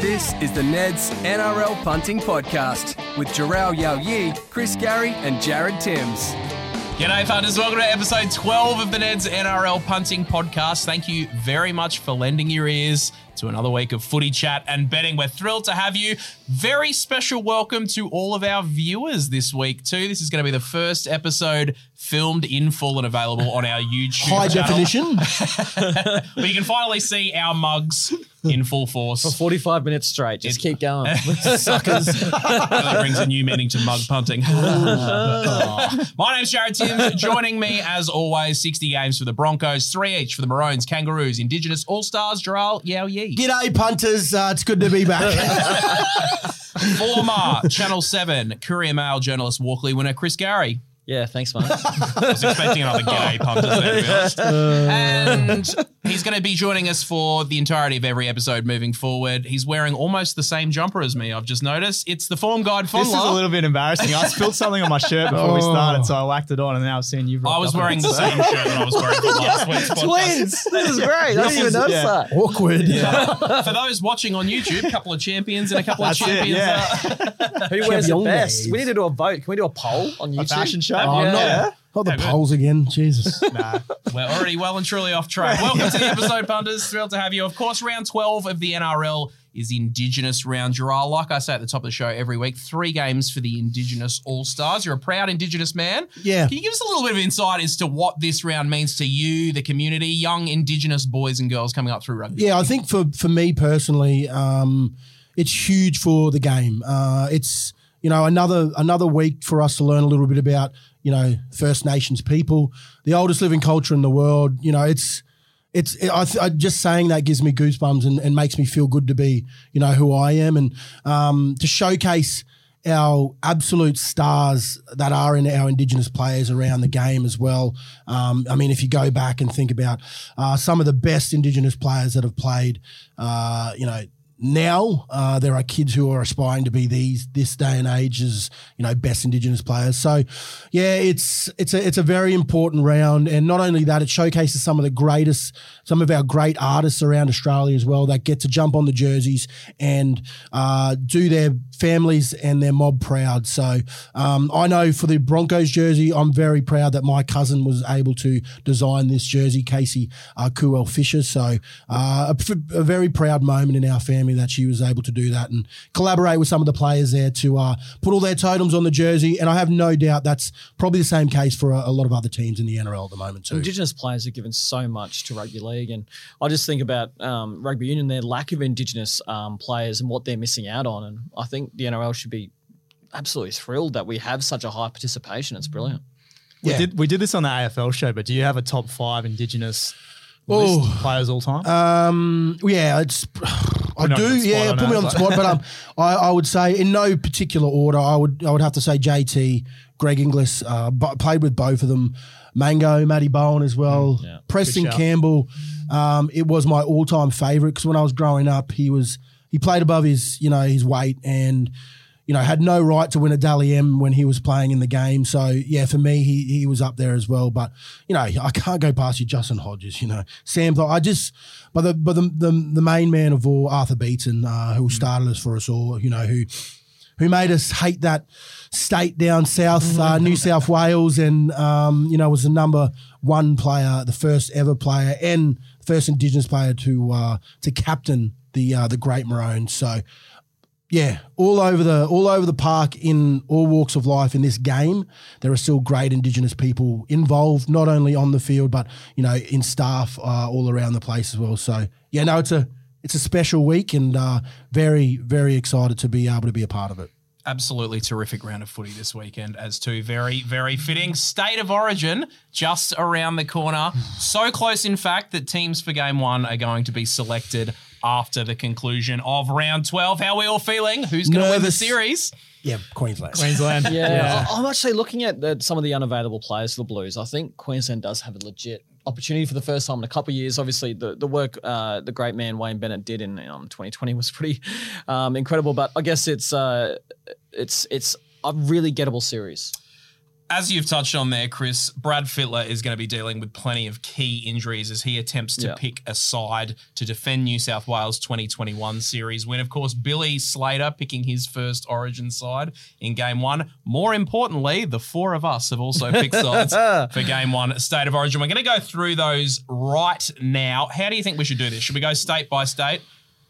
This is the Neds NRL Punting Podcast with Jharal Yow Yeh, Chris Garry, and Jared Timms. G'day, punters. Welcome to episode 12 of the Neds NRL Punting Podcast. Thank you very much for lending your ears to another week of footy chat and betting. We're thrilled to have you. Very special welcome to all of our viewers this week, too. This is going to be the first episode filmed in full and available on our YouTube High channel, definition. where you can finally see our mugs in full force. For 45 minutes straight. Just keep going. Suckers. that brings a new meaning to mug punting. Oh. My name's Jared Timms. Joining me, as always, 60 games for the Broncos, three each for the Maroons, Kangaroos, Indigenous All Stars, Jharal Yow G'day, punters. Uh, it's good to be back. Former Channel 7 Courier Mail journalist Walkley winner Chris Garry. Yeah, thanks, mate. I was expecting another gay punters there, to be honest. And he's going to be joining us for the entirety of every episode moving forward. He's wearing almost the same jumper as me, I've just noticed. It's the Form Guide This is a little bit embarrassing. I spilled something on my shirt before we started, so I whacked it on, and now I've seen you. I was wearing the same shirt that I was wearing for last week's podcast. Twins! This is great. I didn't even notice yeah. that. Awkward. For those watching on YouTube, a couple of champions and a couple of That's it, champions. yeah. uh, Who wears it Champion best? days. We need to do a vote. Can we do a poll on YouTube? A. Oh, Yeah. not, not the polls again. Jesus. Nah. we're already well and truly off track. Welcome to the episode, punters. Thrilled to have you. Of course, round 12 of the NRL is Indigenous round. Gerard, like I say at the top of the show every week, three games for the Indigenous All Stars. You're a proud Indigenous man. Yeah. Can you give us a little bit of insight as to what this round means to you, the community, young Indigenous boys and girls coming up through rugby? Yeah, I think for for me personally, um, it's huge for the game. Uh, it's you know another another week for us to learn a little bit about you know First Nations people, the oldest living culture in the world. You know, it's it's it, I, I just saying that gives me goosebumps and, and makes me feel good to be you know who I am and um, to showcase our absolute stars that are in our Indigenous players around the game as well. Um, I mean, if you go back and think about uh, some of the best Indigenous players that have played, uh, you know. Now uh, there are kids who are aspiring to be these this day and age as you know best Indigenous players. So, yeah, it's it's a it's a very important round, and not only that, it showcases some of the greatest, some of our great artists around Australia as well that get to jump on the jerseys and uh, do their families and their mob proud. So, um, I know for the Broncos jersey, I'm very proud that my cousin was able to design this jersey, Casey uh, Kuel Fisher. So, uh, a, a very proud moment in our family that she was able to do that and collaborate with some of the players there to uh, put all their totems on the jersey. And I have no doubt that's probably the same case for a, a lot of other teams in the NRL at the moment too. Indigenous players have given so much to rugby league, and I just think about um, rugby union, their lack of Indigenous um, players and what they're missing out on. And I think the NRL should be absolutely thrilled that we have such a high participation. It's brilliant. We Yeah. did we did this on the AFL show, but do you have a top five Indigenous Oh. list players all time? Um, yeah, it's. I do, yeah. Put me on the spot, but um, I, I would say in no particular order. I would I would have to say JT, Greg Inglis, uh, played with both of them. Mango, Matty Bowen as well. yeah. Preston Good shout. Campbell. Um, it was my all time favorite because when I was growing up, he was he played above his you know his weight and you know had no right to win a Dally M when he was playing in the game. So yeah, for me, he he was up there as well. But you know, I can't go past you, Justin Hodges. You know, Sam. I just, but the but the the, the main man of all, Arthur Beetson, uh, who started us for us all. You know who. Who made us hate that state down south, uh, New South Wales, and um, you know was the number one player, the first ever player, and first Indigenous player to uh, to captain the uh, the Great Maroons. So yeah, all over the all over the park in all walks of life in this game, there are still great Indigenous people involved, not only on the field but you know in staff uh, all around the place as well. So yeah, no, it's a it's a special week and uh, very very excited to be able to be a part of it. Absolutely terrific round of footy this weekend, as to very, very fitting. State of origin just around the corner. So close, in fact, that teams for game one are going to be selected after the conclusion of round 12. How are we all feeling? Who's going to win the series? Yeah, Queensland. Queensland. Yeah, I- I'm actually looking at the, some of the unavailable players for the Blues. I think Queensland does have a legit opportunity for the first time in a couple of years. Obviously, the the work uh, the great man Wayne Bennett did in um, 2020 was pretty um, incredible. But I guess it's uh, it's it's a really gettable series. As you've touched on there, Chris, Brad Fittler is going to be dealing with plenty of key injuries as he attempts to Yeah. pick a side to defend New South Wales 2021 series win. Of course, Billy Slater picking his first Origin side in game one. More importantly, the four of us have also picked sides for game one, State of Origin. We're going to go through those right now. How do you think we should do this? Should we go state by state,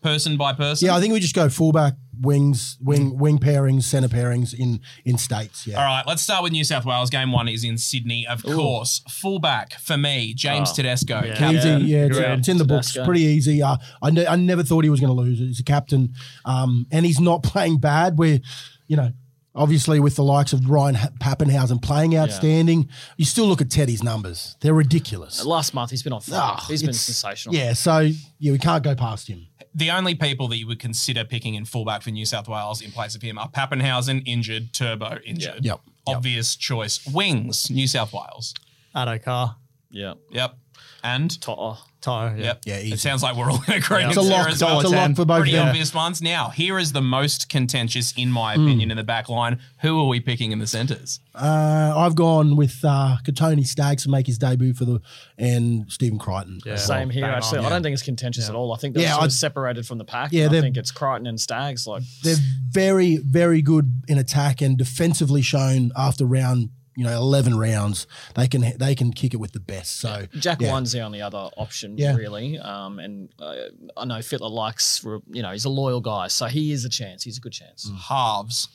person by person? Yeah, I think we just go fullback, wings, wing, wing pairings, centre pairings in in states. Yeah. All right, let's start with New South Wales. Game one is in Sydney, of course. Fullback for me, James Oh. Tedesco. Yeah. Easy, yeah, it's, it's in the books. Tedesco. Pretty easy. Uh, I, ne- I never thought he was going to lose. He's a captain, um, and he's not playing bad. We're, you know, obviously with the likes of Ryan Papenhuyzen playing outstanding. You still look at Teddy's numbers; they're ridiculous. Last month he's been on fire. Ah, he's been sensational. Yeah, so yeah, we can't go past him. The only people that you would consider picking in fullback for New South Wales in place of him are Papenhuyzen, injured, Turbo, injured. Yep. Obvious choice. Wings, New South Wales. Addo Carr. Yeah. Yep. And? Toto. Tyre. Yeah. Yep. Yeah, easy. It sounds like we're all in agreement It's a there lock. as It's well. a lock for both Pretty of obvious ones. Now, here is the most contentious, in my Hmm. opinion, in the back line. Who are we picking in the centres? Uh, I've gone with uh, Kotoni Staggs to make his debut for the and Stephen Crichton. Yeah. Same here. Bang Actually, yeah. I don't think it's contentious at all. I think they're Yeah, sort of I'd- separated from the pack. Yeah, I think it's Crichton and Staggs. Like They're very, very good in attack and defensively shown after round, you know, eleven rounds. They can they can kick it with the best. So Jack yeah. One's the only other option, Yeah. really. Um, and uh, I know Fittler likes, you know, he's a loyal guy, so he is a chance. He's a good chance. Halves.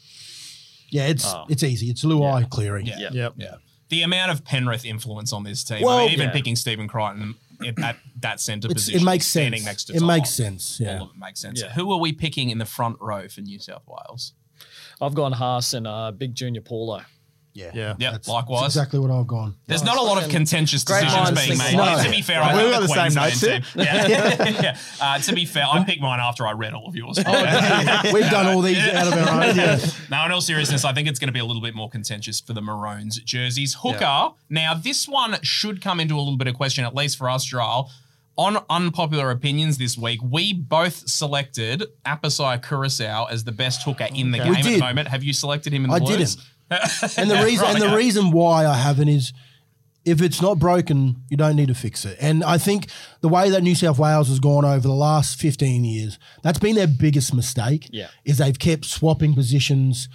Yeah, it's Oh. it's easy. It's Luai Cleary. Yeah. Yeah. Yep. Yeah. The amount of Penrith influence on this team. Well- I mean, even Yeah. picking Stephen Crichton at that, that centre position. it makes standing sense. Next to it Tom. makes sense. Yeah. All of it makes sense. Yeah. Who are we picking in the front row for New South Wales? I've gone Haas and uh, Big Junior Paulo. Yeah. Yeah. Yep, That's, likewise. that's exactly what I've gone. There's not a lot of contentious great decisions minds being think made. alike. To be fair, Right. I We've got got the same Queensland notes team. Yeah. yeah. Uh, to be fair, I picked mine after I read all of yours. We've done all these out of our own. Yeah. Now, in all seriousness, I think it's going to be a little bit more contentious for the Maroons jerseys. Hooker. Now, this one should come into a little bit of question, at least for us, Joel. On unpopular opinions this week, we both selected Apisai Koroisau as the best hooker in the We game at the moment. Have you selected him in the I Blues? didn't. And the reason and the Right. reason why I haven't is if it's not broken, you don't need to fix it. And I think the way that New South Wales has gone over the last 15 years, that's been their biggest mistake. Yeah. Is they've kept swapping positions.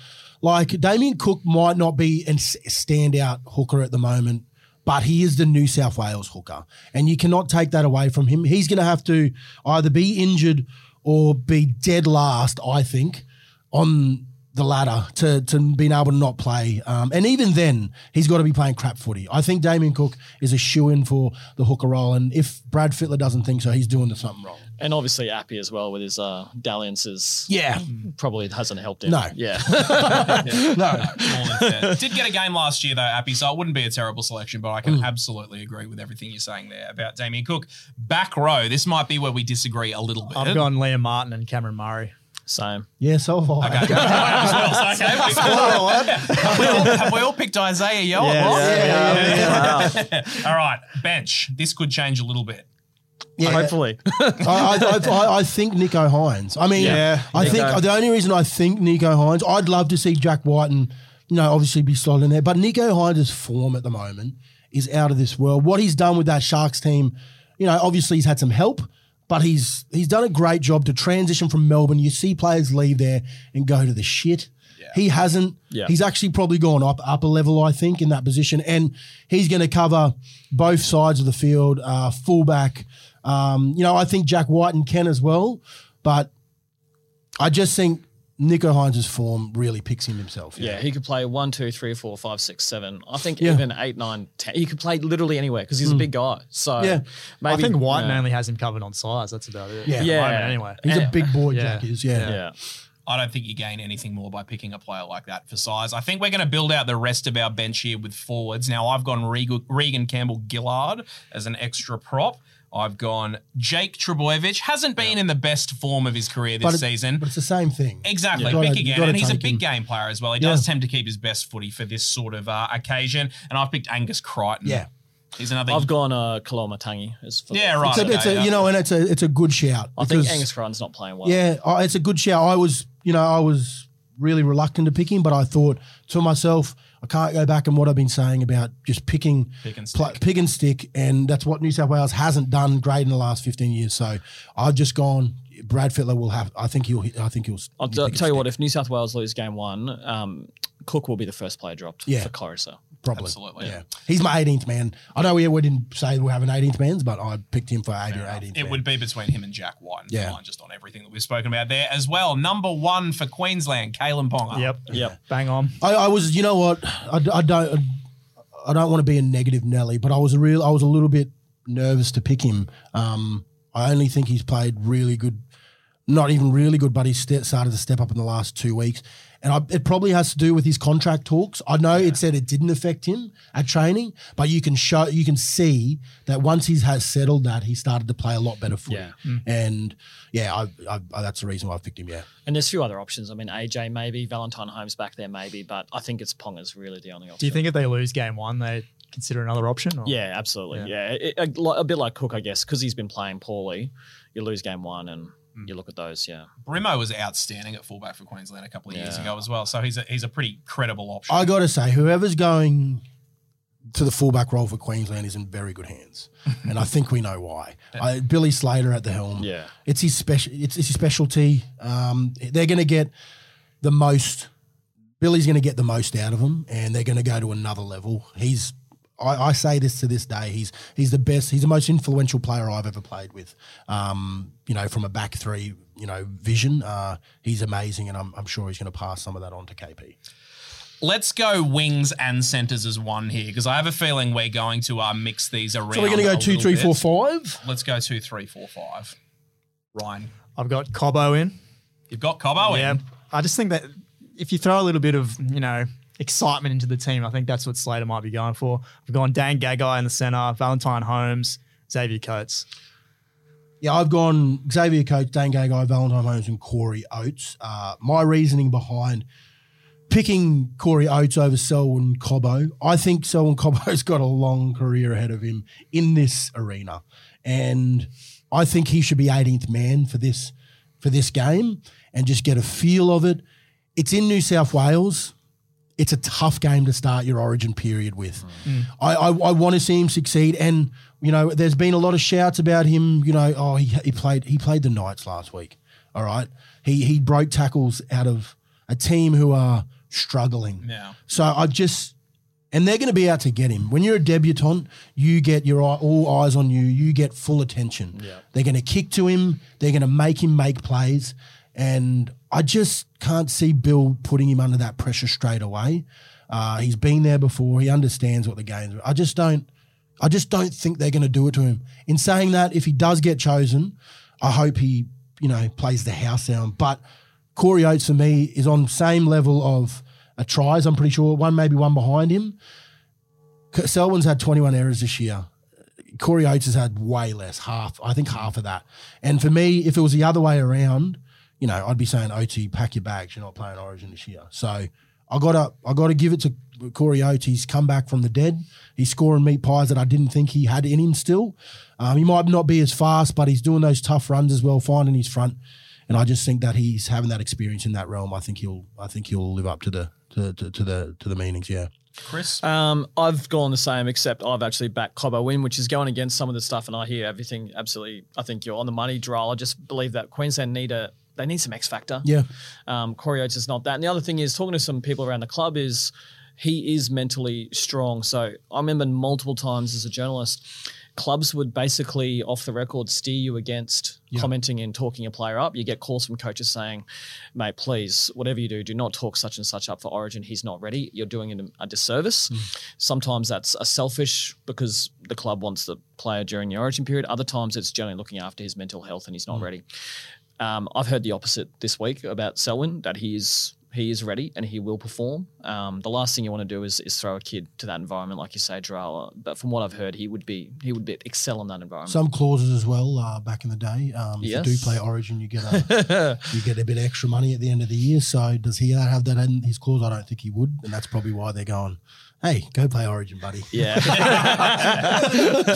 Like Damien Cook might not be a standout hooker at the moment, but he is the New South Wales hooker. And you cannot take that away from him. He's going to have to either be injured or be dead last, I think, on the ladder to, to being able to not play. Um, and even then, he's got to be playing crap footy. I think Damien Cook is a shoe in for the hooker role. And if Brad Fittler doesn't think so, he's doing something wrong. And obviously Appy as well with his uh, dalliances. Yeah. Probably hasn't helped him. No. Yeah. No. More. Did get a game last year though, Appy, so it wouldn't be a terrible selection, but I can absolutely agree with everything you're saying there about Damien Cook. Back row, this might be where we disagree a little bit. I've gone Liam Martin and Cameron Murray. Same. Yeah, so have I. Okay. okay. we- have, we all, have we all picked Isaah Yeo? Yeah, Yeah, yeah, yeah. All right, bench. This could change a little bit. Yeah. Hopefully. I, I, I, I think Nicho Hynes. I mean, Yeah. I think Nico. the only reason I think Nicho Hynes, I'd love to see Jack Wighton and, you know, obviously be solid in there, but Nicho Hynes' form at the moment is out of this world. What he's done with that Sharks team, you know, obviously he's had some help, but he's he's done a great job to transition from Melbourne. You see players leave there and go to the shit. He hasn't. Yeah. He's actually probably gone up up a level, I think, in that position, and he's going to cover both sides of the field, uh, fullback. Um, you know, I think Jack Wighton and Ken as well, but I just think Nicho Hynes' form really picks him himself. Yeah, he could play one, two, three, four, five, six, seven. I think Yeah. even eight, nine, ten. He could play literally anywhere because he's a hmm. big guy. So Yeah. maybe I think Wighton yeah. only has him covered on size. That's about it. Yeah. At the Yeah. moment, anyway. He's a big boy, Yeah. Jack is. Yeah. Yeah. I don't think you gain anything more by picking a player like that for size. I think we're going to build out the rest of our bench here with forwards. Now, I've gone Reagan, Regan Campbell Gillard as an extra prop. I've gone Jake Trbojevic. Hasn't been in the best form of his career this But, it- season. but it's the same thing. Exactly, You gotta- pick again, and he's a big him. game player as well. He Yeah. does tend to keep his best footy for this sort of uh, occasion. And I've picked Angus Crichton. Yeah. he's another. I've gone uh, Kaloma Tangi. Yeah, right. It's a, it's okay, a you know, and it's a it's a good shout. I think Angus Crichton's not playing well. Yeah, it's a good shout. I was, you know, I was really reluctant to pick him, but I thought to myself, I can't go back on what I've been saying about just picking, Pick and pla- stick. pick and stick, and that's what New South Wales hasn't done great in the last fifteen years. So I've just gone. Brad Fittler will have. I think he'll. I think he'll. I'll pick t- tell you stick. what, if New South Wales lose game one, um, Cook will be the first player dropped Yeah. for Koroisau. Probably. Absolutely. Yeah, he's my 18th man. I know we, we didn't say we're having 18th mans, but I picked him for 18th. 18th It man. would be between him and Jack Wighton. and Yeah. Fine, just on everything that we've spoken about there as well. Number one for Queensland, Kalyn Ponga. Yep. Yep. Bang on. I, I was, you know what? I, I don't, I don't want to be a negative Nelly, but I was a real, I was a little bit nervous to pick him. Um, I only think he's played really good, not even really good, but he's st- started to step up in the last two weeks, and I, it probably has to do with his contract talks. I know it said it didn't affect him at training, but you can show, you can see that once he has settled that, he started to play a lot better footy, Yeah. Mm. and yeah, I, I, I, that's the reason why I picked him. Yeah. And there's a few other options. I mean, AJ maybe, Valentine Holmes back there maybe, but I think it's Ponga's really the only option. Do you think if they lose game one, they consider another option? Or? Yeah, absolutely. Yeah, It- a, a bit like Cook, I guess, because he's been playing poorly. You lose game one, and you look at those. Yeah, Brimo was outstanding at fullback for Queensland a couple of years Yeah. ago as well. So he's a, he's a pretty credible option. I got to say, whoever's going to the fullback role for Queensland is in very good hands, and I think we know why. I, Billy Slater at the helm. Yeah. it's his special. It's, it's his specialty. Um, they're going to get the most. Billy's going to get the most out of him, and they're going to go to another level. He's. I, I say this to this day. He's he's the best. He's the most influential player I've ever played with. Um, you know, from a back three, you know, vision. Uh, he's amazing, and I'm, I'm sure he's going to pass some of that on to KP. Let's go wings and centers as one here because I have a feeling we're going to uh, mix these around. So we're going to go two, three, bit. four, five. Let's go two, three, four, five. Ryan, I've got Cobbo in. you've got Cobbo yeah. in. I just think that if you throw a little bit of, you know, excitement into the team, I think that's what Slater might be going for. I've gone Dane Gagai in the center, Valentine Holmes, Xavier Coates. Yeah, I've gone Xavier Coates, Dane Gagai, Valentine Holmes, and Corey Oates. Uh, my reasoning behind picking Corey Oates over Selwyn Cobbo, I think Selwyn Cobbo's got a long career ahead of him in this arena, and I think he should be 18th man for this for this game and just get a feel of it. It's in New South Wales. It's a tough game to start your origin period with. Mm. Mm. I, I, I want to see him succeed, and you know, there's been a lot of shouts about him. You know, oh, he, he played he played the Knights last week. All right, he he broke tackles out of a team who are struggling. Yeah. So I just, and they're going to be out to get him. When you're a debutant, you get your eye, all eyes on you. You get full attention. Yeah. They're going to kick to him. They're going to make him make plays, and I just can't see Bill putting him under that pressure straight away. Uh, he's been there before. He understands what the game's. I just don't. I just don't think they're going to do it to him. In saying that, if he does get chosen, I hope he, you know, plays the house down. But Corey Oates for me is on same level of a tries. I'm pretty sure one, maybe one behind him. Selwyn's had 21 errors this year. Corey Oates has had way less, half. I think half of that. And for me, if it was the other way around, you know, I'd be saying, OT, pack your bags. You're not playing Origin this year." So I gotta, I gotta give it to Corey Oates. He's come back from the dead. He's scoring meat pies that I didn't think he had in him. Still, um, he might not be as fast, but he's doing those tough runs as well, finding his front. And I just think that he's having that experience in that realm. I think he'll, I think he'll live up to the, to, to, to the, to the meanings. Yeah. Chris, Um, I've gone the same, except I've actually backed Cobbo in, which is going against some of the stuff, and I hear everything absolutely. I think you're on the money, Droll. I just believe that Queensland need a they need some X factor. Yeah. Um, Corey Oates is not that. And the other thing is talking to some people around the club is he is mentally strong. So I remember multiple times as a journalist, clubs would basically off the record steer you against commenting and talking a player up. You get calls from coaches saying, mate, please, whatever you do, do not talk such and such up for Origin. He's not ready. You're doing him a disservice. Sometimes that's a selfish because the club wants the player during the Origin period. Other times it's generally looking after his mental health and he's not ready. Um, I've heard the opposite this week about Selwyn that he is he is ready and he will perform. Um, the last thing you want to do is, is throw a kid to that environment, like you say, Jarrell. But from what I've heard, he would be he would be excel in that environment. Some clauses as well. Uh, back in the day, um, if Yes. you do play Origin, you get a you get a bit extra money at the end of the year. So does he have that in his clause? I don't think he would, and that's probably why they're going. Hey, go play Origin, buddy. yeah,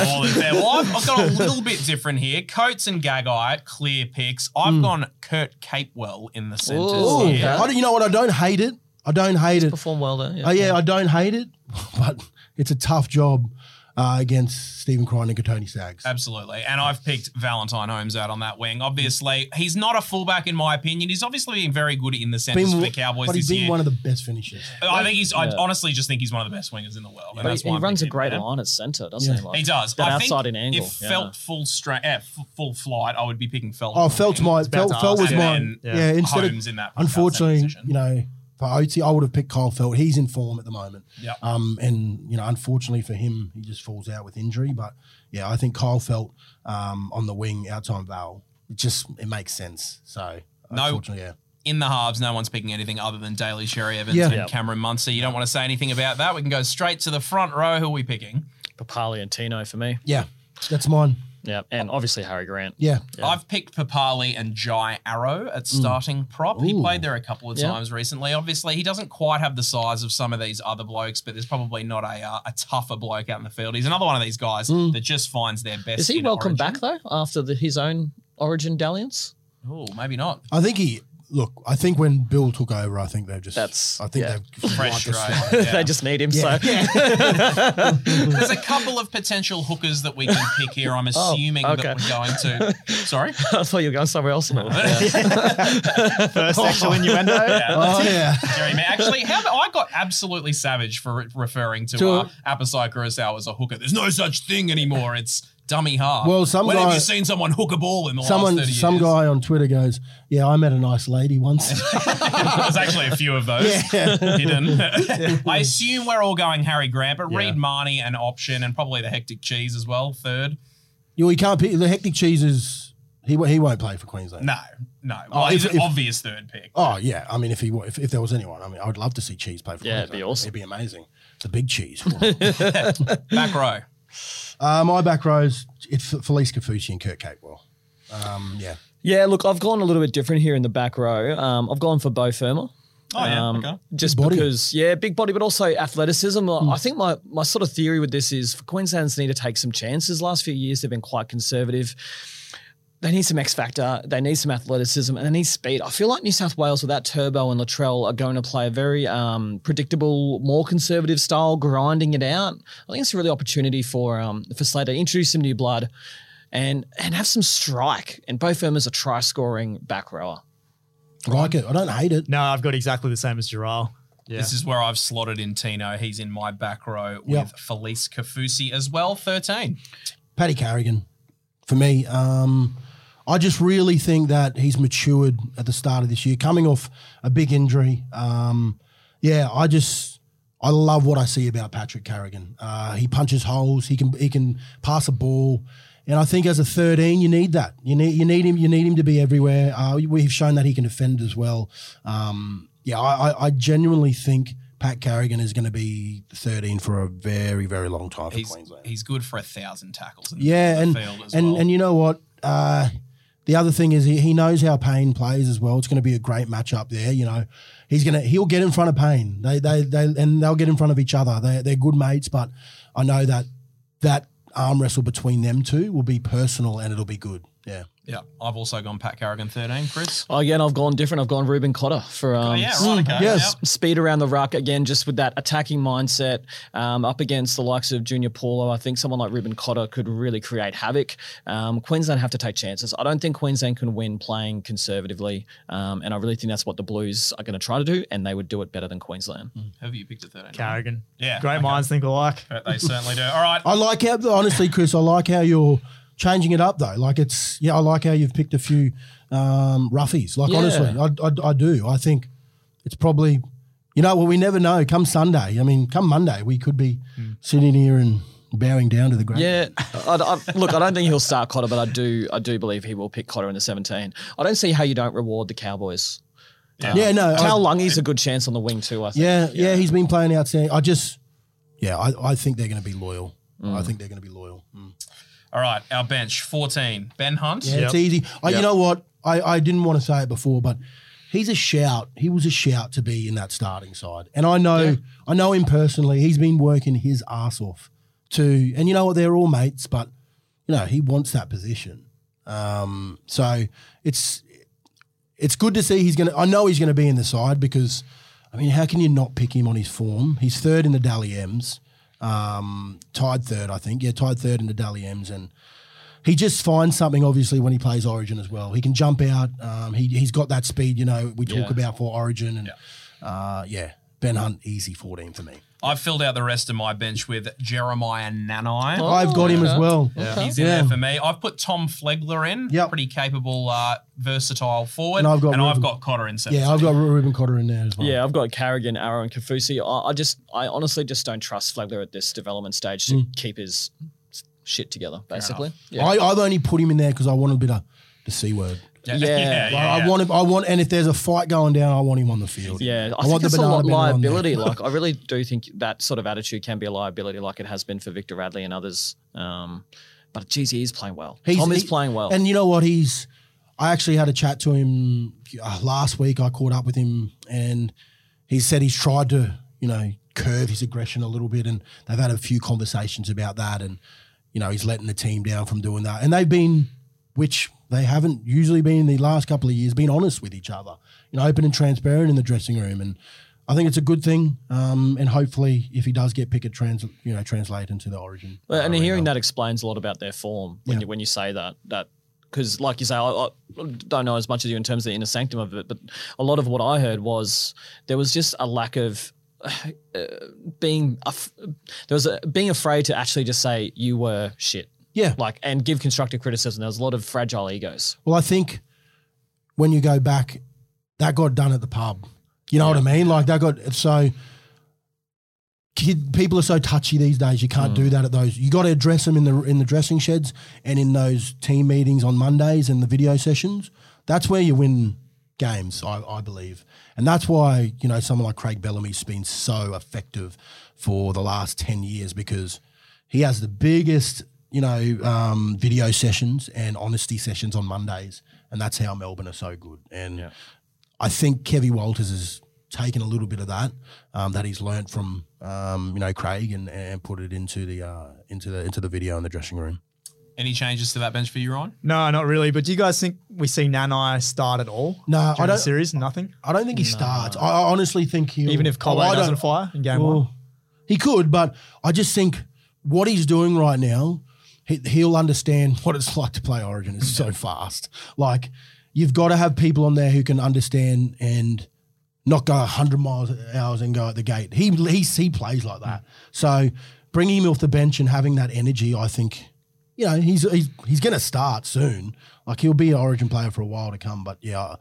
all in fair. Well, I've, I've got a little bit different here. Coates and Gagai, clear picks. I've gone Kurt Capewell in the centres Ooh, here. I don't, you know what? I don't hate it. I don't hate it. Perform well there. Oh yeah, I don't hate it, but it's a tough job uh, against Stephen Crichton and Kotoni Staggs. Absolutely. And I've picked Valentine Holmes out on that wing. Obviously, he's not a fullback in my opinion. He's obviously been very good in the centres Been- for the Cowboys but he's this been year. one of the best finishers. I think he's. I honestly just think he's one of the best wingers in the world. and that's he, why he runs a great line at centre, doesn't Yeah. he? Like, He does. That I outside think in angle. If yeah. Feldt full strength, eh, f- full flight, I would be picking Feldt. Oh, on the Feldt's my Feldt, to Feldt was mine. And Yeah, instead Holmes of in that- unfortunately, that same position. you know, for OT, I would have picked Kyle Feldt. He's in form at the moment. Yep. Um, and you know, unfortunately for him, he just falls out with injury. But yeah, I think Kyle Feldt um, on the wing outside Val. It just it makes sense. So No. unfortunately, yeah. in the halves, no one's picking anything other than Daly Cherry-Evans Yeah. and Yeah. Cameron Munster. You don't want to say anything about that. We can go straight to the front row. Who are we picking? Papalii and Tino for me. Yeah, that's mine. Yeah, and obviously Harry Grant. Yeah. I've picked Papalii and Jai Arrow at starting prop. He Mm. Ooh. played there a couple of Yeah. times recently. Obviously, he doesn't quite have the size of some of these other blokes, but there's probably not a uh, a tougher bloke out in the field. He's another one of these guys that just finds their best. Is he in welcome Origin. back though after the, his own Origin dalliance? Oh, maybe not. I think he look. I think when Bill took over, I think they've just. That's- I think yeah. they've Fresh, wiped the right? Yeah. they just need him. Yeah. So There's a couple of potential hookers that we can pick here. I'm assuming Oh, okay. that we're going to. Sorry. I thought you were going somewhere else. Yeah. First sexual innuendo. Oh yeah. Jerry, man. Actually, how I got absolutely savage for referring to, To- uh, Apisai Koroisau as a hooker. There's no such thing anymore. It's dummy half. Well, some when have guy- you seen someone hook a ball in the Someone, last 30 some years? guy on Twitter goes, "Yeah, I met a nice lady once." There's actually a few of those hidden. I assume we're all going Harry Grant, but Reed Mahoney an option, and probably the hectic cheese as well. Third. you, you can't pick the hectic cheeses. He he won't play for Queensland. No, no. Oh, well, Oh, he's if- an if- obvious third pick. Oh yeah, I mean, if he wa- if, if there was anyone, I mean, I would love to see Cheese play for Yeah, it'd be awesome. It'd be amazing. The big cheese. Back row. Uh, my back rows, it's Felise Kaufusi and Kurt Capewell. Um, yeah, yeah, look, I've gone a little bit different here in the back row. Um, I've gone for Beau Fermor. Oh, yeah. Um, okay. Just body. because, yeah, big body, but also athleticism. I think my my sort of theory with this is for Queensland's need to take some chances. Last few years they've been quite conservative. They need some X factor. They need some athleticism, and they need speed. I feel like New South Wales without Turbo and Latrell are going to play a very um, predictable, more conservative style, grinding it out. I think it's a really opportunity for um, for Slater to introduce some new blood, and and have some strike. And both them as a try scoring back rower. I like it. I don't hate it. No, I've got exactly the same as Giral. Yeah. This is where I've slotted in Tino. He's in my back row Yep. with Felise Kaufusi as well, 13. Paddy Carrigan, for me, um, I just really think that he's matured at the start of this year, coming off a big injury. Um, yeah, I just I love what I see about Patrick Carrigan. Uh, he punches holes. He can he can pass a ball, and I think as a thirteen, you need that. You need you need him. You need him to be everywhere. Uh, we've shown that he can defend as well. Um, yeah, I, I, genuinely think. Pat Carrigan is going to be 13 for a very, very long time for He's, Queensland. he's good for a thousand tackles in Yeah, the and field as and well. and you know what? Uh, the other thing is he, he knows how Payne plays as well. It's going to be a great matchup there. You know, he's gonna he'll get in front of Payne. They they they and they'll get in front of each other. They they're good mates, but I know that that arm wrestle between them two will be personal and it'll be good. Yeah. Yeah, I've also gone Pat Carrigan 13. Chris? Again, I've gone different. I've gone Reuben Cotter for um, Oh, yeah, right, okay. yes. Yep. speed around the ruck again, just with that attacking mindset um, up against the likes of Junior Paulo. I think someone like Reuben Cotter could really create havoc. Um, Queensland have to take chances. I don't think Queensland can win playing conservatively, um, and I really think that's what the Blues are going to try to do, and they would do it better than Queensland. Who have you picked a 13? Carrigan. Yeah, Great okay. minds think alike. Uh, They certainly do. All right. I like how honestly, Chris. I like how you're changing it up though. Like it's yeah. I like how you've picked a few um, roughies. Like Yeah. honestly, I, I I do. I think it's probably. You know, well, we never know. Come Sunday, I mean, come Monday, we could be sitting here and bowing down to the ground. Yeah, I, I, look, I don't think he'll start Cotter, but I do, I do believe he will pick Cotter in the 17. I don't see how you don't reward the Cowboys. yeah, no, I- Taulagi's a good chance on the wing too. I think. Yeah, yeah, he's been playing outstanding. I just, yeah, I, I think they're going to be loyal. I think they're going to be loyal. Mm. All right. Our bench 14. Ben Hunt. Yeah, it's easy. I, You know what? I, I didn't want to say it before, but he's a shout. He was a shout to be in that starting side, and I know, I know him personally. He's been working his ass off to, and you know what? They're all mates, but you know he wants that position. Um, so it's it's good to see he's going to. I know he's going to be in the side because I mean, how can you not pick him on his form? He's third in the Dally M's, um, tied third, I think. Yeah, tied third in the Dally M's, and he just finds something obviously when he plays Origin as well. He can jump out. Um, he he's got that speed, you know, we talk Yeah. about for Origin, and uh, yeah, Ben Hunt easy fourteen for me. I've filled out the rest of my bench with Jeremiah Nanai. I've got him as okay. well. He's in Yeah. there for me. I've put Tom Flegler in. Yep. Pretty capable, uh, versatile forward. And I've got and Reuben. got Cotter in seven. Yeah, I've got Reuben Cotter in there as well. Yeah, I've got Carrigan, Arrow, and Kaufusi. I, I just, I honestly just don't trust Flegler at this development stage to keep his shit together. Basically, yeah, I, I've only put him in there because I want a bit of the c word. Yeah, Yeah. Like. I want him. I want, and if there's a fight going down, I want him on the field. Yeah, I, I think it's a lot banana on there. liability. like, I really do think that sort of attitude can be a liability, like it has been for Victor Radley and others. Um, but geez, he is playing well. Tom is he- playing well. And you know what? He's. I actually had a chat to him uh, last week. I caught up with him, and he said he's tried to, you know, curve his aggression a little bit, and they've had a few conversations about that, and you know, he's letting the team down from doing that, and they've been, which they haven't usually been in the last couple of years, been honest with each other, you know, open and transparent in the dressing room, and. I think it's a good thing, um, and hopefully, if he does get picked, trans, you know, translate into the origin. Well, and hearing that explains a lot about their form when Yeah. you when you say that that because like you say, I, I don't know as much as you in terms of the inner sanctum of it, but a lot of what I heard was there was just a lack of. Uh, being af- there was a, being afraid to actually just say you were shit yeah, like and give constructive criticism there was a lot of fragile egos Well, I think when you go back, that got done at the pub. You know what I mean? Like that got so. Kid, people are so touchy these days. You can't do mm. that at those. You got to address them in the in the dressing sheds and in those team meetings on Mondays and the video sessions. That's where you win games, I, I believe, and that's why you know someone like Craig Bellamy's been so effective for the last ten years because he has the biggest you know um, video sessions and honesty sessions on Mondays, and that's how Melbourne are so good. And I think Kevy Walters has taken a little bit of that um, that he's learnt from um, you know Craig and, and put it into the uh, into the into the video in the dressing room. Any changes to that bench for you, Ryan? No, not really. But do you guys think we see Nanai start at all? No, I don't- series, nothing. I don't think he starts. I, I honestly think he'll Even if Cobbo Oh, doesn't don't- fire in game Well, one. He could, but I just think what he's doing right now, he, he'll understand what it's like to play Origin. It's so fast. Like you've got to have people on there who can understand and not go 100 miles hours and go at the gate. He he he plays like that. So bringing him off the bench and having that energy, I think, you know, he's he's he's going to start soon. Like he'll be an Origin player for a while to come. But yeah.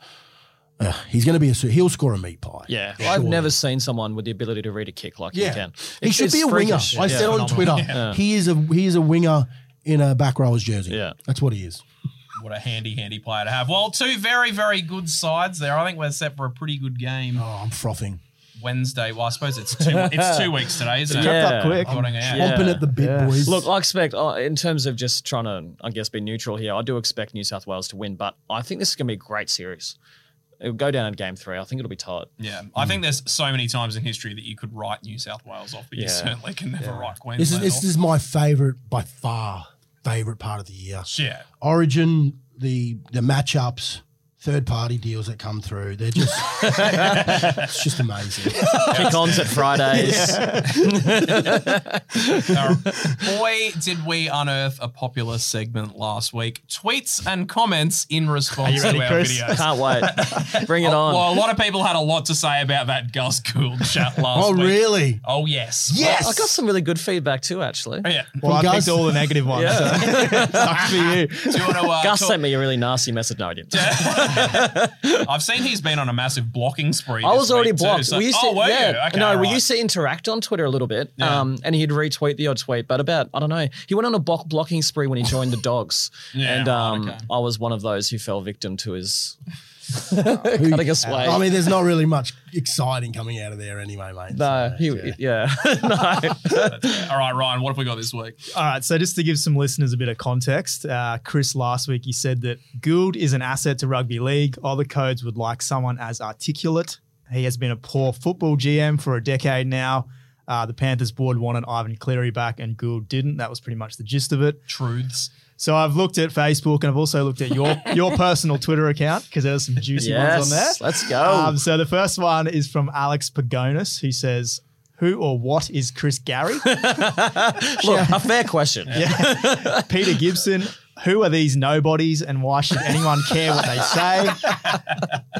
Uh, he's going to be a he'll score a meat pie. yeah For i've never seen someone with the ability to read a kick like he can He should be a winger. I Yeah. said on Twitter, Yeah. he is a he is a winger in a back rower's jersey. Yeah. that's what he is. What a handy, handy player to have. Well, two very, very good sides there. I think we're set for a pretty good game Oh, I'm frothing, Wednesday. Well, I suppose it's two. it's two weeks today, isn't it? Yeah. Up quick. Recording, yeah. Yeah. At the bit, Yeah. boys. Look, I expect, uh, in terms of just trying to, I guess, be neutral here, I do expect New South Wales to win, but I think this is going to be a great series. It'll go down in game three. I think it'll be tight. Yeah, I think there's so many times in history that you could write New South Wales off, but you certainly can never write Queensland this is this is my favorite by far favorite part of the year. yeah. Origin, the the matchups, third party deals that come through, they're just it's just amazing. Kick ons at Fridays. Uh, boy, did we unearth a popular segment last week. Tweets and comments in response ready, to our Chris? videos. Can't wait. Bring it on. Well, a lot of people had a lot to say about that Gus Gould chat last week. oh, week. really? Oh, yes. Yes. I got some really good feedback too, actually. Oh, yeah. Well, I Gus- picked all the negative ones. So. Sucks for you. Do you want to, uh, Gus talk- sent me a really nasty message. No, I didn't. I've seen he's been on a massive blocking spree. I was already blocked. so- we used to, oh, were yeah, you? Okay, no, we used to interact on Twitter a little bit, Yeah. um, and he'd retweet the odd tweet. But about I don't know, he went on a block blocking spree when he joined the Dogs, Yeah, and right, um, okay. I was one of those who fell victim to his cutting us away. I mean, there's not really much exciting coming out of there anyway, mate. no, So, he, yeah. yeah, no. All right, Ryan, what have we got this week? All right, so just to give some listeners a bit of context, uh, Chris last week he said that Gould is an asset to rugby league. Other codes would like someone as articulate. He has been a poor football GM for a decade now. Uh, the Panthers board wanted Ivan Cleary back, and Gould didn't. That was pretty much the gist of it. Truths. So I've looked at Facebook and I've also looked at your your personal Twitter account because there's some juicy ones on there. Yes, let's go. Um, so the first one is from Alex Pagonis, who says, "Who or what is Chris Garry?" Look, a fair question. Peter Gibson, who are these nobodies and why should anyone care what they say?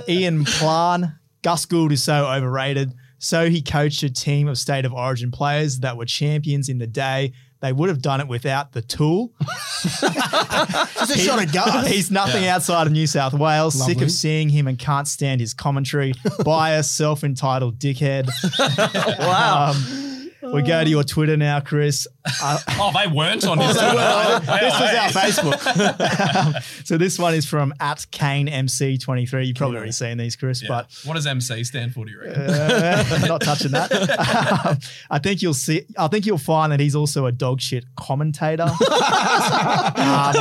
Ian Plan, Gus Gould is so overrated. So he coached a team of state of origin players that were champions in the day. They would have done it without the tool. Just a shot of gas. He's nothing outside of New South Wales. Sick of seeing him and can't stand his commentary. Bias, self entitled dickhead. Wow. Um, we go to your Twitter now, Chris. Uh, Oh, they weren't on his. this was our Facebook. Um, so this one is from at Kane MC23. You've probably already seen these, Chris, but what does MC stand for? Do you reckon? uh, not touching that. Um, I think you'll see. I think you'll find that he's also a dog shit commentator. Um,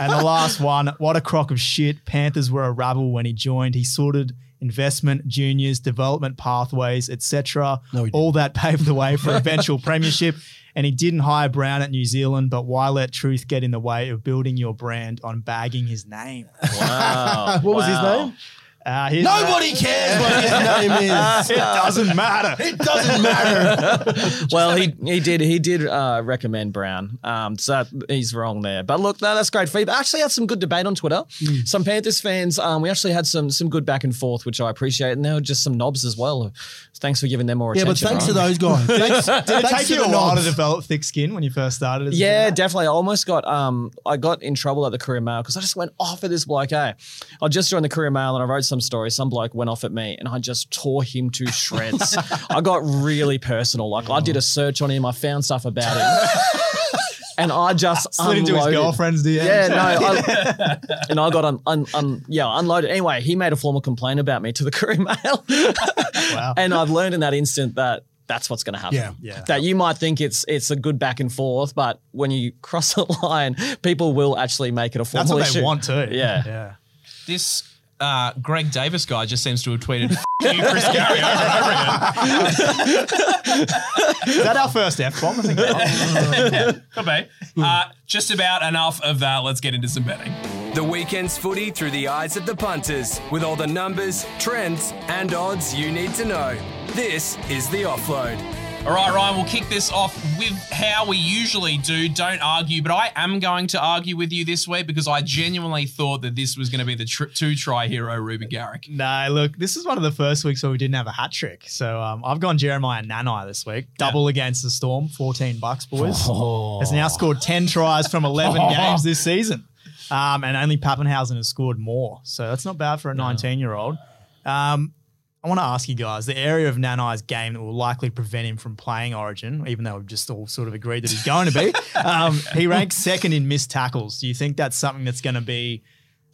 and the last one, what a crock of shit. Panthers were a rabble when he joined. He sorted investment, juniors, development pathways, etc. No. All that paved the way for eventual premiership. And he didn't hire Brown at New Zealand, but why let truth get in the way of building your brand on bagging his name? Wow. what was his name? Uh, his Nobody cares what his name is. it doesn't matter. It doesn't matter. Well, he he did he did uh, recommend Brown, um, so that, he's wrong there. But look, no, that's great feedback. Actually, had some good debate on Twitter. Some Panthers fans, um, we actually had some some good back and forth, which I appreciate, and there were just some knobs as well. Thanks for giving them more Yeah, attention. but thanks to those guys. Thanks, Did it take you the a while to develop thick skin when you first started? as Yeah, definitely. I almost got um I got in trouble at the Courier Mail because I just went off at this bloke. Eh? I just joined the Courier Mail and I wrote some story. Some bloke went off at me and I just tore him to shreds. I got really personal. Like I did a search on him. I found stuff about him. And I just slid into his girlfriend's DMs. Yeah, no, I, and I got un, un, un, yeah unloaded. Anyway, he made a formal complaint about me to the Courier Mail, Wow. and I've learned in that instant that that's what's going to happen. Yeah. Yeah. That you might think it's it's a good back and forth, but when you cross the line, people will actually make it a formal That's what issue. they want too. Yeah. Yeah. This uh, Greg Davis guy just seems to have tweeted you, Chris Garry over and over again. Is that our first F bomb? I think. that- Could be. Uh, just about enough of that. Let's get into some betting. The weekend's footy through the eyes of the punters, with all the numbers, trends, and odds you need to know. This is the offload. All right, Ryan, we'll kick this off with how we usually do. Don't argue, but I am going to argue with you this week because I genuinely thought that this was going to be the tr- two try hero, Reuben Garrick. no, look, this is one of the first weeks where we didn't have a hat trick. So um, I've gone Jeremiah Nanai this week. Double against the Storm, 14 bucks, boys. Has now scored 10 tries from 11 games this season. Um, and only Papenhuyzen has scored more. So that's not bad for a 19 year old. Um, I want to ask you guys the area of Nanai's game that will likely prevent him from playing Origin, even though we've just all sort of agreed that he's going to be. Um, he ranks second in missed tackles. Do you think that's something that's going to be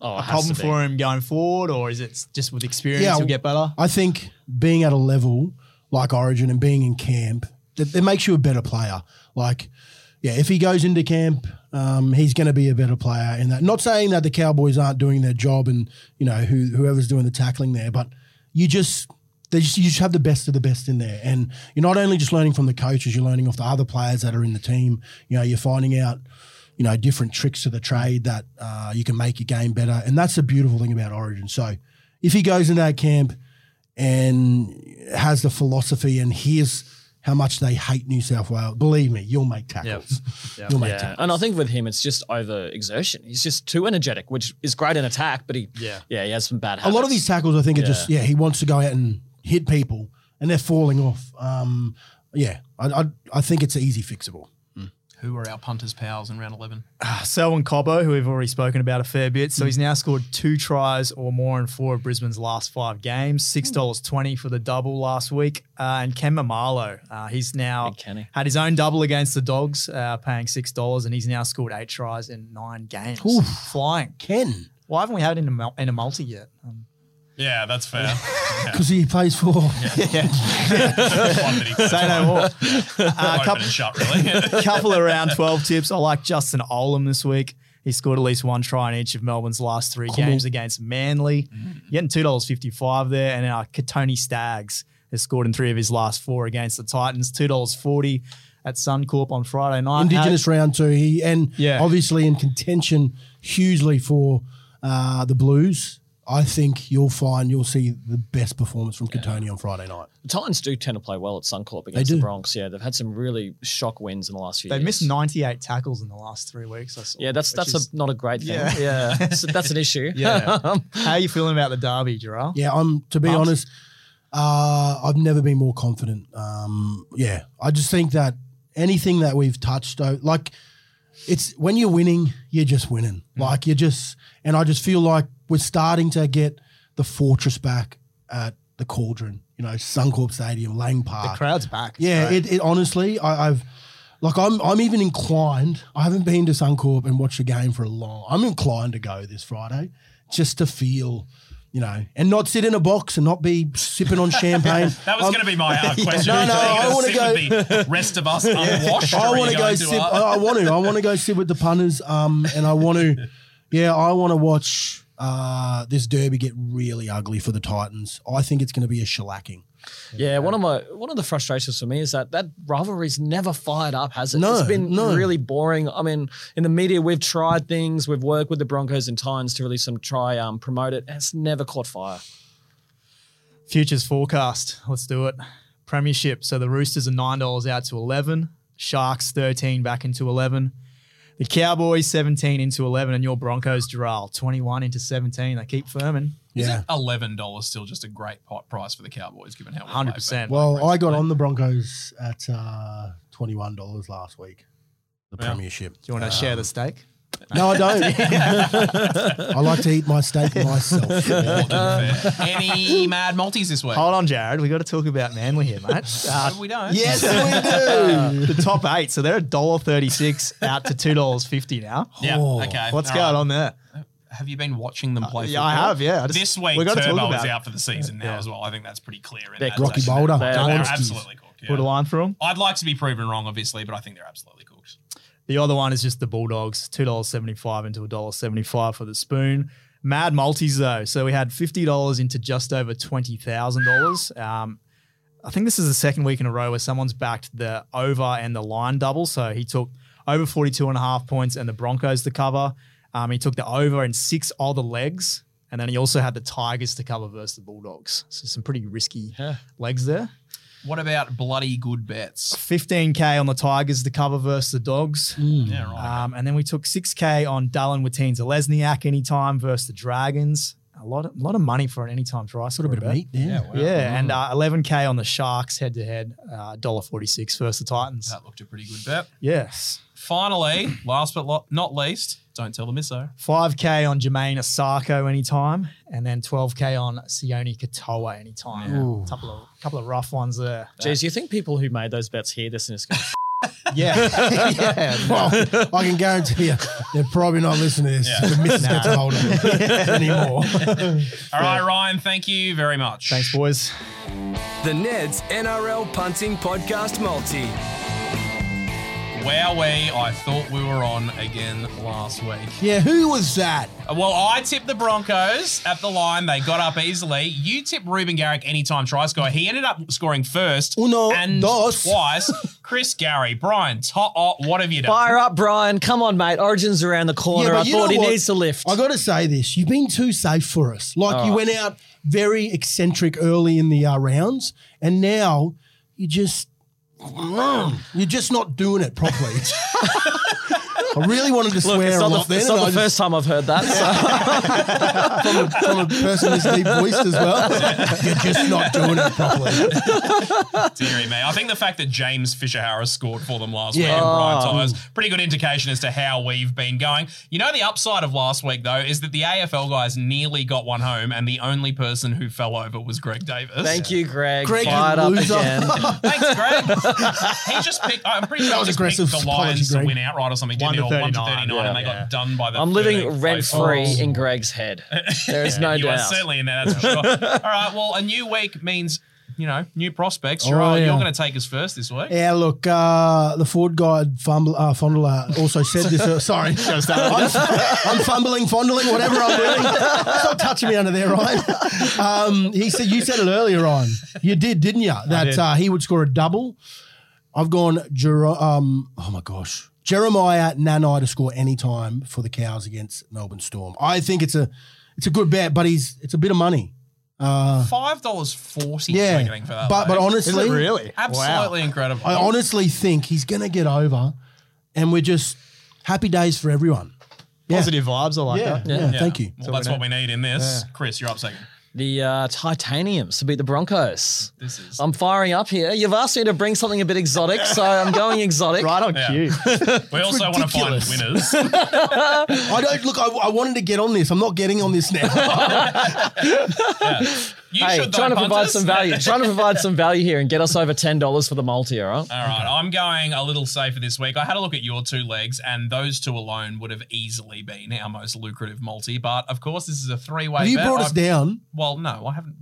Oh, a problem for him going forward, or is it just with experience Yeah, he'll get better? I think being at a level like Origin and being in camp, that, it makes you a better player. Like, yeah, if he goes into camp, um, he's going to be a better player in that. Not saying that the Cowboys aren't doing their job and you know who, whoever's doing the tackling there, but you just they just you just have the best of the best in there, and you're not only just learning from the coaches, you're learning off the other players that are in the team. You know, you're finding out you know different tricks to the trade that uh, you can make your game better, and that's the beautiful thing about Origin. So if he goes in that camp and has the philosophy and hears how much they hate New South Wales, believe me, you'll make tackles. You'll make Yeah, tackles. and I think with him, it's just over exertion. He's just too energetic, which is great in attack, but he, Yeah. yeah, he has some bad A lot of these tackles, I think, are just yeah. He wants to go out and hit people, and they're falling off. Um, yeah, I, I I think it's easy fixable. Who are our punters' pals in round 11? Selwyn Cobbo, who we've already spoken about a fair bit. So he's now scored two tries or more in four of Brisbane's last five games. $6.20 for the double last week. Uh, and Ken Maumalo, uh, he's now Big Kenny. had his own double against the Dogs, uh, paying $6, and he's now scored eight tries in nine games. Oof. Flying. Ken, Why haven't we had it in a, in a multi yet? Um, Yeah, that's fair. because he plays for. One that he say no more. uh, open and shut, really. couple of round 12 tips. I like Justin Olam this week. He scored at least one try in each of Melbourne's last three games against Manly. Getting $2.55 there. And our Kotoni Staggs has scored in three of his last four against the Titans. $2.40. at Suncorp on Friday night. Indigenous round two. He and Yeah. obviously in contention hugely for uh, the Blues. I think you'll find you'll see the best performance from Kotoni on Friday night. The Titans do tend to play well at Suncorp against the Bronx. Yeah, they've had some really shock wins in the last few They've years. missed 98 tackles in the last three weeks. I saw, Yeah, that's that's is- a, not a great thing. Yeah. Yeah, That's, that's an issue. Yeah. How are you feeling about the derby, Gerald? Yeah, I'm to be Pumped? honest. Uh, I've never been more confident. Um, yeah, I just think that anything that we've touched, like it's when you're winning, you're just winning. Like you're just, and I just feel like we're starting to get the fortress back at the Cauldron. You know, Suncorp Stadium, Lang Park. The crowd's back. Yeah, great. it, it honestly, I, I've like I'm I'm even inclined. I haven't been to Suncorp and watched a game for a long. I'm inclined to go this Friday just to feel, you know, and not sit in a box and not be sipping on champagne. That was I'm- going to be my uh, question. No, no, I wanna go- the rest of us unwashed. I want to go going sit. uh, I, I want to. I want to go sit with the punters. Um, and I want to. Yeah, I want to watch uh this derby get really ugly for the Titans. I think it's going to be a shellacking. Yeah, one of my one of the frustrations for me is that that rivalry's never fired up, has it? No, it's been no. really boring. I mean, in the media, we've tried things, we've worked with the Broncos and Titans to really some try um, promote it, and it's never caught fire. Futures forecast. Let's do it. Premiership. So the Roosters are nine dollars out to eleven. Sharks thirteen back into eleven. The Cowboys seventeen into eleven, and your Broncos Jharal twenty one into seventeen. They keep firming. Yeah. it eleven dollars still just a great pot price for the Cowboys, given how hundred percent? but- Well, I got on the Broncos at uh, twenty one dollars last week. The Premiership. Do you want to share the steak? No, I don't. I like to eat my steak myself. More. Any mad multis this week? Hold on, Jared. We got to talk about Manly here, mate. Uh, we don't. yes, we do. the top eight. So they're a dollar thirty six out to two dollars fifty now. Yeah. Oh. Okay. What's all going right. on there? Have you been watching them play? yeah, I have, yeah. I just- this week, we gotta talk Turbo about is it. out for the season now Yeah. as well. I think that's pretty clear. In They're that Rocky. Boulder. They're- They're absolutely cooked. yeah. Put a line through them. I'd like to be proven wrong, obviously, but I think they're absolutely cooked. The other one is just the Bulldogs, two dollars seventy five into a dollar seventy five for the spoon. Mad multis though, so we had fifty dollars into just over twenty thousand dollars. Um, I think this is the second week in a row where someone's backed the over and the line double. So he took over 42 and a half points and the Broncos to cover. Um, he took the over and six other legs. And then he also had the Tigers to cover versus the Bulldogs. So some pretty risky Yeah. legs there. What about bloody good bets? 15K on the Tigers to cover versus the Dogs. Yeah, right. Um, and then we took 6K on Dallin Watene-Zelezniak anytime versus the Dragons. A lot of, lot of money for an anytime try. Sort A bit of meat there. Yeah, and uh, 11K on the Sharks head to head, uh, $1.46 versus the Titans. that looked a pretty good bet. Yes. Finally, last but lo- not least, don't tell the misso. 5K on Jamayne Isaako anytime, and then 12K on Sione Katoa anytime. Ooh. Couple of couple of rough ones there. Geez, you think people who made those bets hear this and it's going, Yeah. yeah. Well, I can guarantee you, they're probably not listening to this. The missus gets a hold of them anymore. All right, Ryan, thank you very much. Thanks, boys. The Ned's NRL Punting Podcast Multi. Wowee, I thought we were on again last week. Yeah, who was that? Well, I tipped the Broncos at the line. They got up easily. You tipped Reuben Garrick anytime try score. He ended up scoring first Uno, and dos. twice. Chris Garry, Brian, top, oh, what have you done? fire up, Brian. Come on, mate. Origin's around the corner. but I thought he what? needs to lift. I got to say this: you've been too safe for us. Like you went out very eccentric early in the uh, rounds, and now you just you're just not doing it properly. I really wanted to Look, swear it's a not, lot the, then, it's not I the first time I've heard that. So. from, a, from a person this deep voiced as well. You're just not doing it properly. Deary me. I think the fact that James Fisher Harris scored for them last week Yeah. and Brian Oh. Um, Tyers, pretty good indication as to how we've been going. You know, the upside of last week, though, is that the AFL guys nearly got one home, and the only person who fell over was Greg Davis. Thank you, Greg. Greg, you Fired up loser. again. Thanks, Greg. he just picked. I'm pretty sure That he was just aggressive. picked the Lions to win outright or something. Didn't to he? Or one to 39, 39, and they yeah. got done by the. I'm living 13th rent place. free in Greg's head. There is no you are doubt. certainly in there, that's for sure. All right, well, a new week means, you know, new prospects. Oh, yeah. you're going to take us first this week. Yeah, look, uh, the Ford guide fumble, uh, Fondler also said this. Uh, sorry, I'm, I'm fumbling, fondling, whatever I'm doing. Stop touching me under there, Ryan. Um, he said you said it earlier, Ryan. You did, didn't you? That did. uh, he would score a double. I've gone Jer- um oh my gosh. Jeremiah Nanai to score any time for the cows against Melbourne Storm. I think it's a it's a good bet, but he's it's a bit of money. Uh, Five dollars forty. Yeah. we're getting for that. But but leg. honestly, really? absolutely incredible. I honestly think he's gonna get over and we're just happy days for everyone. Yeah. Positive vibes. I like Yeah, that. yeah, Yeah. thank you. Well, that's what we need in this. Chris, you're up second. The uh, Titaniums to beat the Broncos. This is I'm firing up here. You've asked me to bring something a bit exotic, so I'm going exotic. Right on Yeah. cue. We also want to find ridiculous. winners. I don't look. I, I wanted to get on this. I'm not getting on this now. You Hey, should trying to though, provide some value. trying to provide some value here and get us over ten dollars for the multi. All right. All right, I'm going a little safer this week. I had a look at your two legs, and those two alone would have easily been our most lucrative multi. But of course, this is a three-way. Have you bet. brought us I've- down? Well, no, I haven't.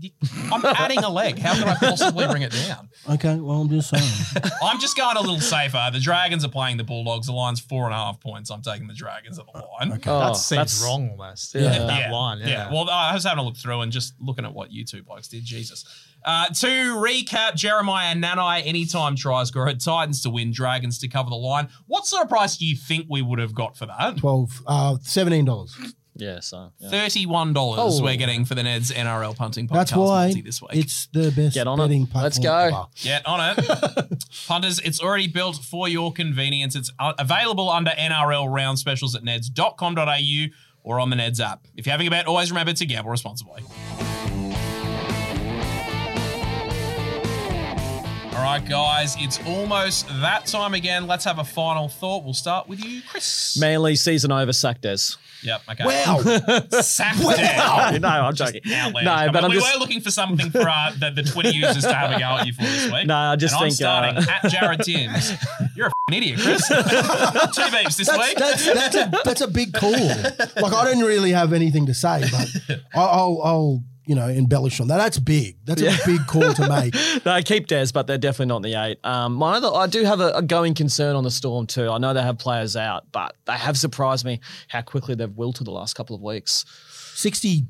I'm adding a leg. How can I possibly bring it down? Okay, well I'm just saying. I'm just going a little safer. The Dragons are playing the Bulldogs. The line's four and a half points. I'm taking the Dragons at the line. Oh, that seems that's- wrong almost. Yeah. Yeah. That line. Yeah. Well, I was having a look through and just looking at what you two blokes did. Jesus. Uh, to recap, Jeremiah and Nanai, anytime try scorer, Titans to win, Dragons to cover the line. What sort of price do you think we would have got for that? Twelve, uh, seventeen dollars. Yeah. So yeah. $31 Oh. we're getting for the Neds NRL punting podcast That's why multi this week. it's the best Get on it. Let's go. ever. Get on it. Punters, it's already built for your convenience. It's uh, available under NRL round specials at neds.com.au or on the Neds app. If you're having a bet, always remember to gamble responsibly. Right, guys, it's almost that time again. Let's have a final thought. We'll start with you, Chris. Manly season over. Sack Des. Yep, okay. Wow. Sack down. no, I'm joking. Outlandish. No, I but mean, I'm we just were looking for something for uh, the, the Twitter users to have a go at you for this week. No, I just and I'm starting uh, at Jared Timms. You're a f***ing idiot, Chris. Two beeps this That's, week. that's that's a that's a big call. Like I don't really have anything to say, but I- I'll I'll you know embellish on that. That's big. That's a big call to make. no, keep Des, but they're definitely not in the eight. Um, my other, I do have a, a going concern on the Storm too. I know they have players out, but they have surprised me how quickly they've wilted the last couple of weeks. 60,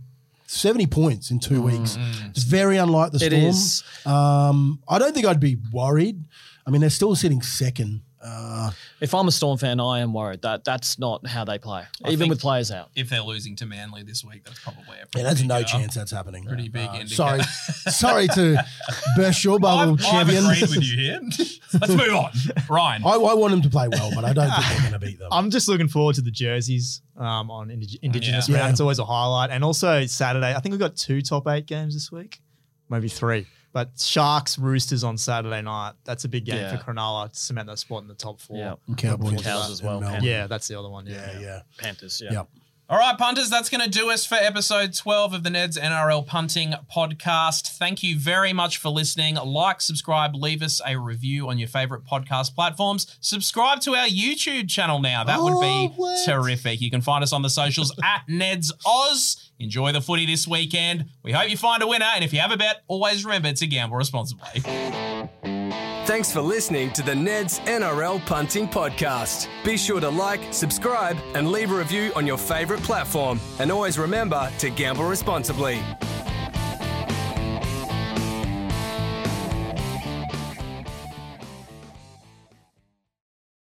70 points in two weeks. It's very unlike the Storm. is. Um, I don't think I'd be worried. I mean, they're still sitting second. Uh, If I'm a Storm fan, I am worried that that's not how they play, even with players out. if they're losing to Manly this week, that's probably a yeah, pretty there's big, no uh, chance that's happening. pretty big Uh, sorry, sorry to burst your bubble, I've, I've agreed with you here. Let's move on. Ryan. I, I want them to play well, but I don't think they're going to beat them. I'm just looking forward to the jerseys um, on Indig- Indigenous Yeah. round. Yeah. It's always a highlight. And also Saturday, I think we've got two top eight games this week, maybe three. But Sharks Roosters on Saturday night. That's a big game Yeah. for Cronulla to cement their spot in the top four. Yeah. And Cowboys, Cows as well, and Yeah, that's the other one. Yeah, yeah, yeah. Panthers, yeah. Yep. All right, punters, that's going to do us for episode 12 of the Ned's NRL Punting Podcast. Thank you very much for listening. Like, subscribe, leave us a review on your favorite podcast platforms. Subscribe to our YouTube channel now. That would be Oh, what? terrific. You can find us on the socials at Ned's Oz. Enjoy the footy this weekend. We hope you find a winner. And if you have a bet, always remember to gamble responsibly. Thanks for listening to the Ned's NRL Punting Podcast. Be sure to like, subscribe, and leave a review on your favourite platform. And always remember to gamble responsibly.